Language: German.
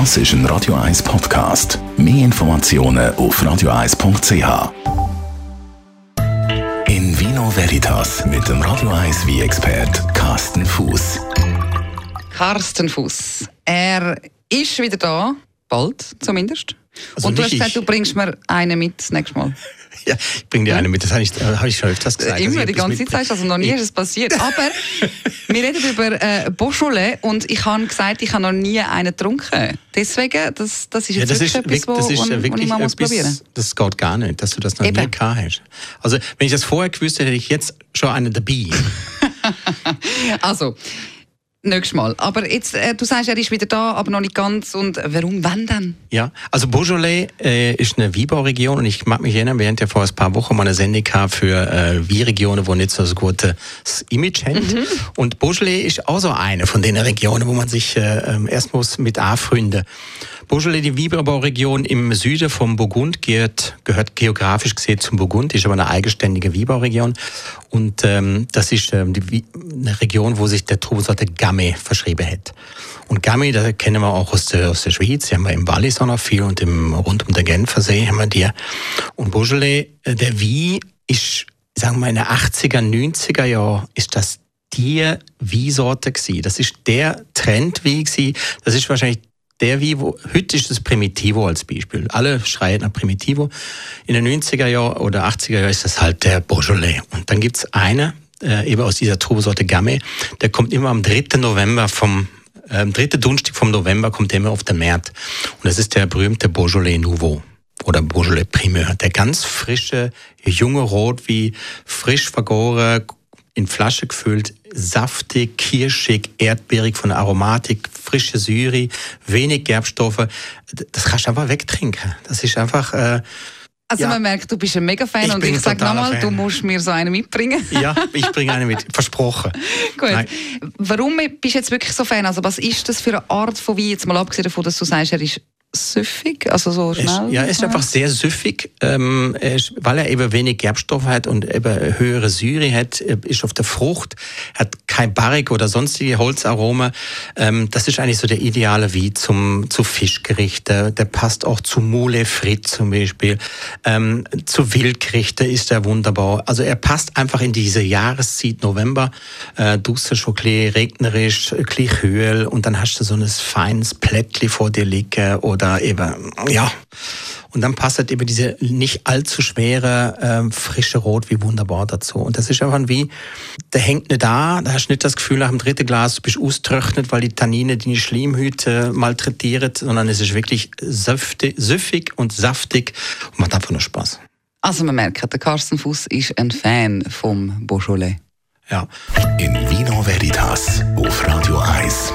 Das ist ein Radio 1 Podcast. Mehr Informationen auf radio1.ch. In Vino Veritas mit dem Radio 1 wie expert Carsten Fuß. Carsten Fuß. Er ist wieder da, bald zumindest. Also Und du hast gesagt, ich. du bringst mir einen mit das nächste Mal. Ja, ich bringe dir eine mit. Das habe ich, äh, hab ich schon öfters gesagt. Immer, ich die ganze. Zeit, also noch nie ist es passiert. Aber wir reden über äh, Beaujolais und ich habe gesagt, ich habe noch nie einen getrunken. Deswegen, das, das ist Ja, jetzt das wirklich ist, etwas, wirklich, wo, das ist wo, wo ich wirklich mal muss probieren das geht gar nicht, dass du das noch Eben. nie gehabt hast. Also, wenn ich das vorher gewusst hätte, hätte ich jetzt schon eine dabei. Also, nächstes Mal. Aber jetzt, äh, du sagst, er ist wieder da, aber noch nicht ganz. Und warum, wann denn? Ja, also Beaujolais äh, ist eine Weinbauregion und ich mag mich erinnern, wir hatten ja vor ein paar Wochen mal eine Sendung für äh, Weinregionen, wo nicht so ein gutes Image haben. Und Beaujolais ist auch so eine von den Regionen, wo man sich äh, ähm, erst muss mit anfreunden. Beaujolais, die Weinbauregion im Süden vom Burgund, gehört, gehört geografisch gesehen zum Burgund, ist aber eine eigenständige Weinbauregion. Und ähm, das ist ähm, die, eine Region, wo sich der Trubensorte Gamay verschrieben hat. Und Gamay, da kennen wir auch aus der, aus der Schweiz, die haben wir im Wallis auch noch viel und im, rund um den Genfersee haben wir die. Und Beaujolais, äh, der Wein ist, sagen wir in den 80er, 90er Jahren, ist das die Weinsorte gewesen. Das ist der Trend gewesen. Das ist wahrscheinlich der wo, heute ist das Primitivo als Beispiel. Alle schreien nach Primitivo. In den 90er Jahren oder 80er Jahren ist das halt der Beaujolais. Und dann gibt's eine, äh, eben aus dieser Trubesorte Gamay, der kommt immer am 3. November vom ähm, dritte Donnerstag vom November kommt der immer auf den Markt. Und das ist der berühmte Beaujolais Nouveau oder Beaujolais Primeur. Der ganz frische, junge Rotwein, frisch vergoren, in Flasche gefüllt, saftig, kirschig, erdbeerig von der Aromatik, frische Syri, wenig Gerbstoffe. Das kannst du einfach wegtrinken. Das ist einfach, äh, Also Ja. man merkt, du bist ein Mega-Fan Ich und ich sage nochmal, du musst mir so einen mitbringen. ja, ich bringe eine mit. Versprochen. Gut. Nein. Warum bist du jetzt wirklich so Fan? Also was ist das für eine Art von Wein? Jetzt mal abgesehen davon, dass du sagst, er ist süffig, also so schnell. ist, ja, er ist einfach sehr süffig, ähm, weil er eben wenig Gerbstoff hat und eben höhere Syre hat, äh, ist auf der Frucht, hat kein Barrik oder sonstige Holzaroma. Ähm, das ist eigentlich so der ideale Wein zum, zu Fischgerichte. Der passt auch zu Moule frit zum Beispiel. Ähm, zu Wildgerichte ist er wunderbar. Also er passt einfach in diese Jahreszeit November. Äh, Duster schon klein regnerisch, Höhe und dann hast du so ein feines Plättli vor dir liegen oder eben, ja. Und dann passt halt eben diese nicht allzu schwere, ähm, frische Rot wie wunderbar dazu. Und das ist einfach ein wie, der hängt nicht da, da hast du nicht das Gefühl nach dem dritten Glas, du bist austrocknet, weil die Tannine die Schleimhäute malträtieren, sondern es ist wirklich süftig, süffig und saftig und macht einfach nur Spaß. Also man merkt, der Carsten Fuß ist ein Fan vom Beaujolais. Ja. In Vino Veritas auf Radio 1.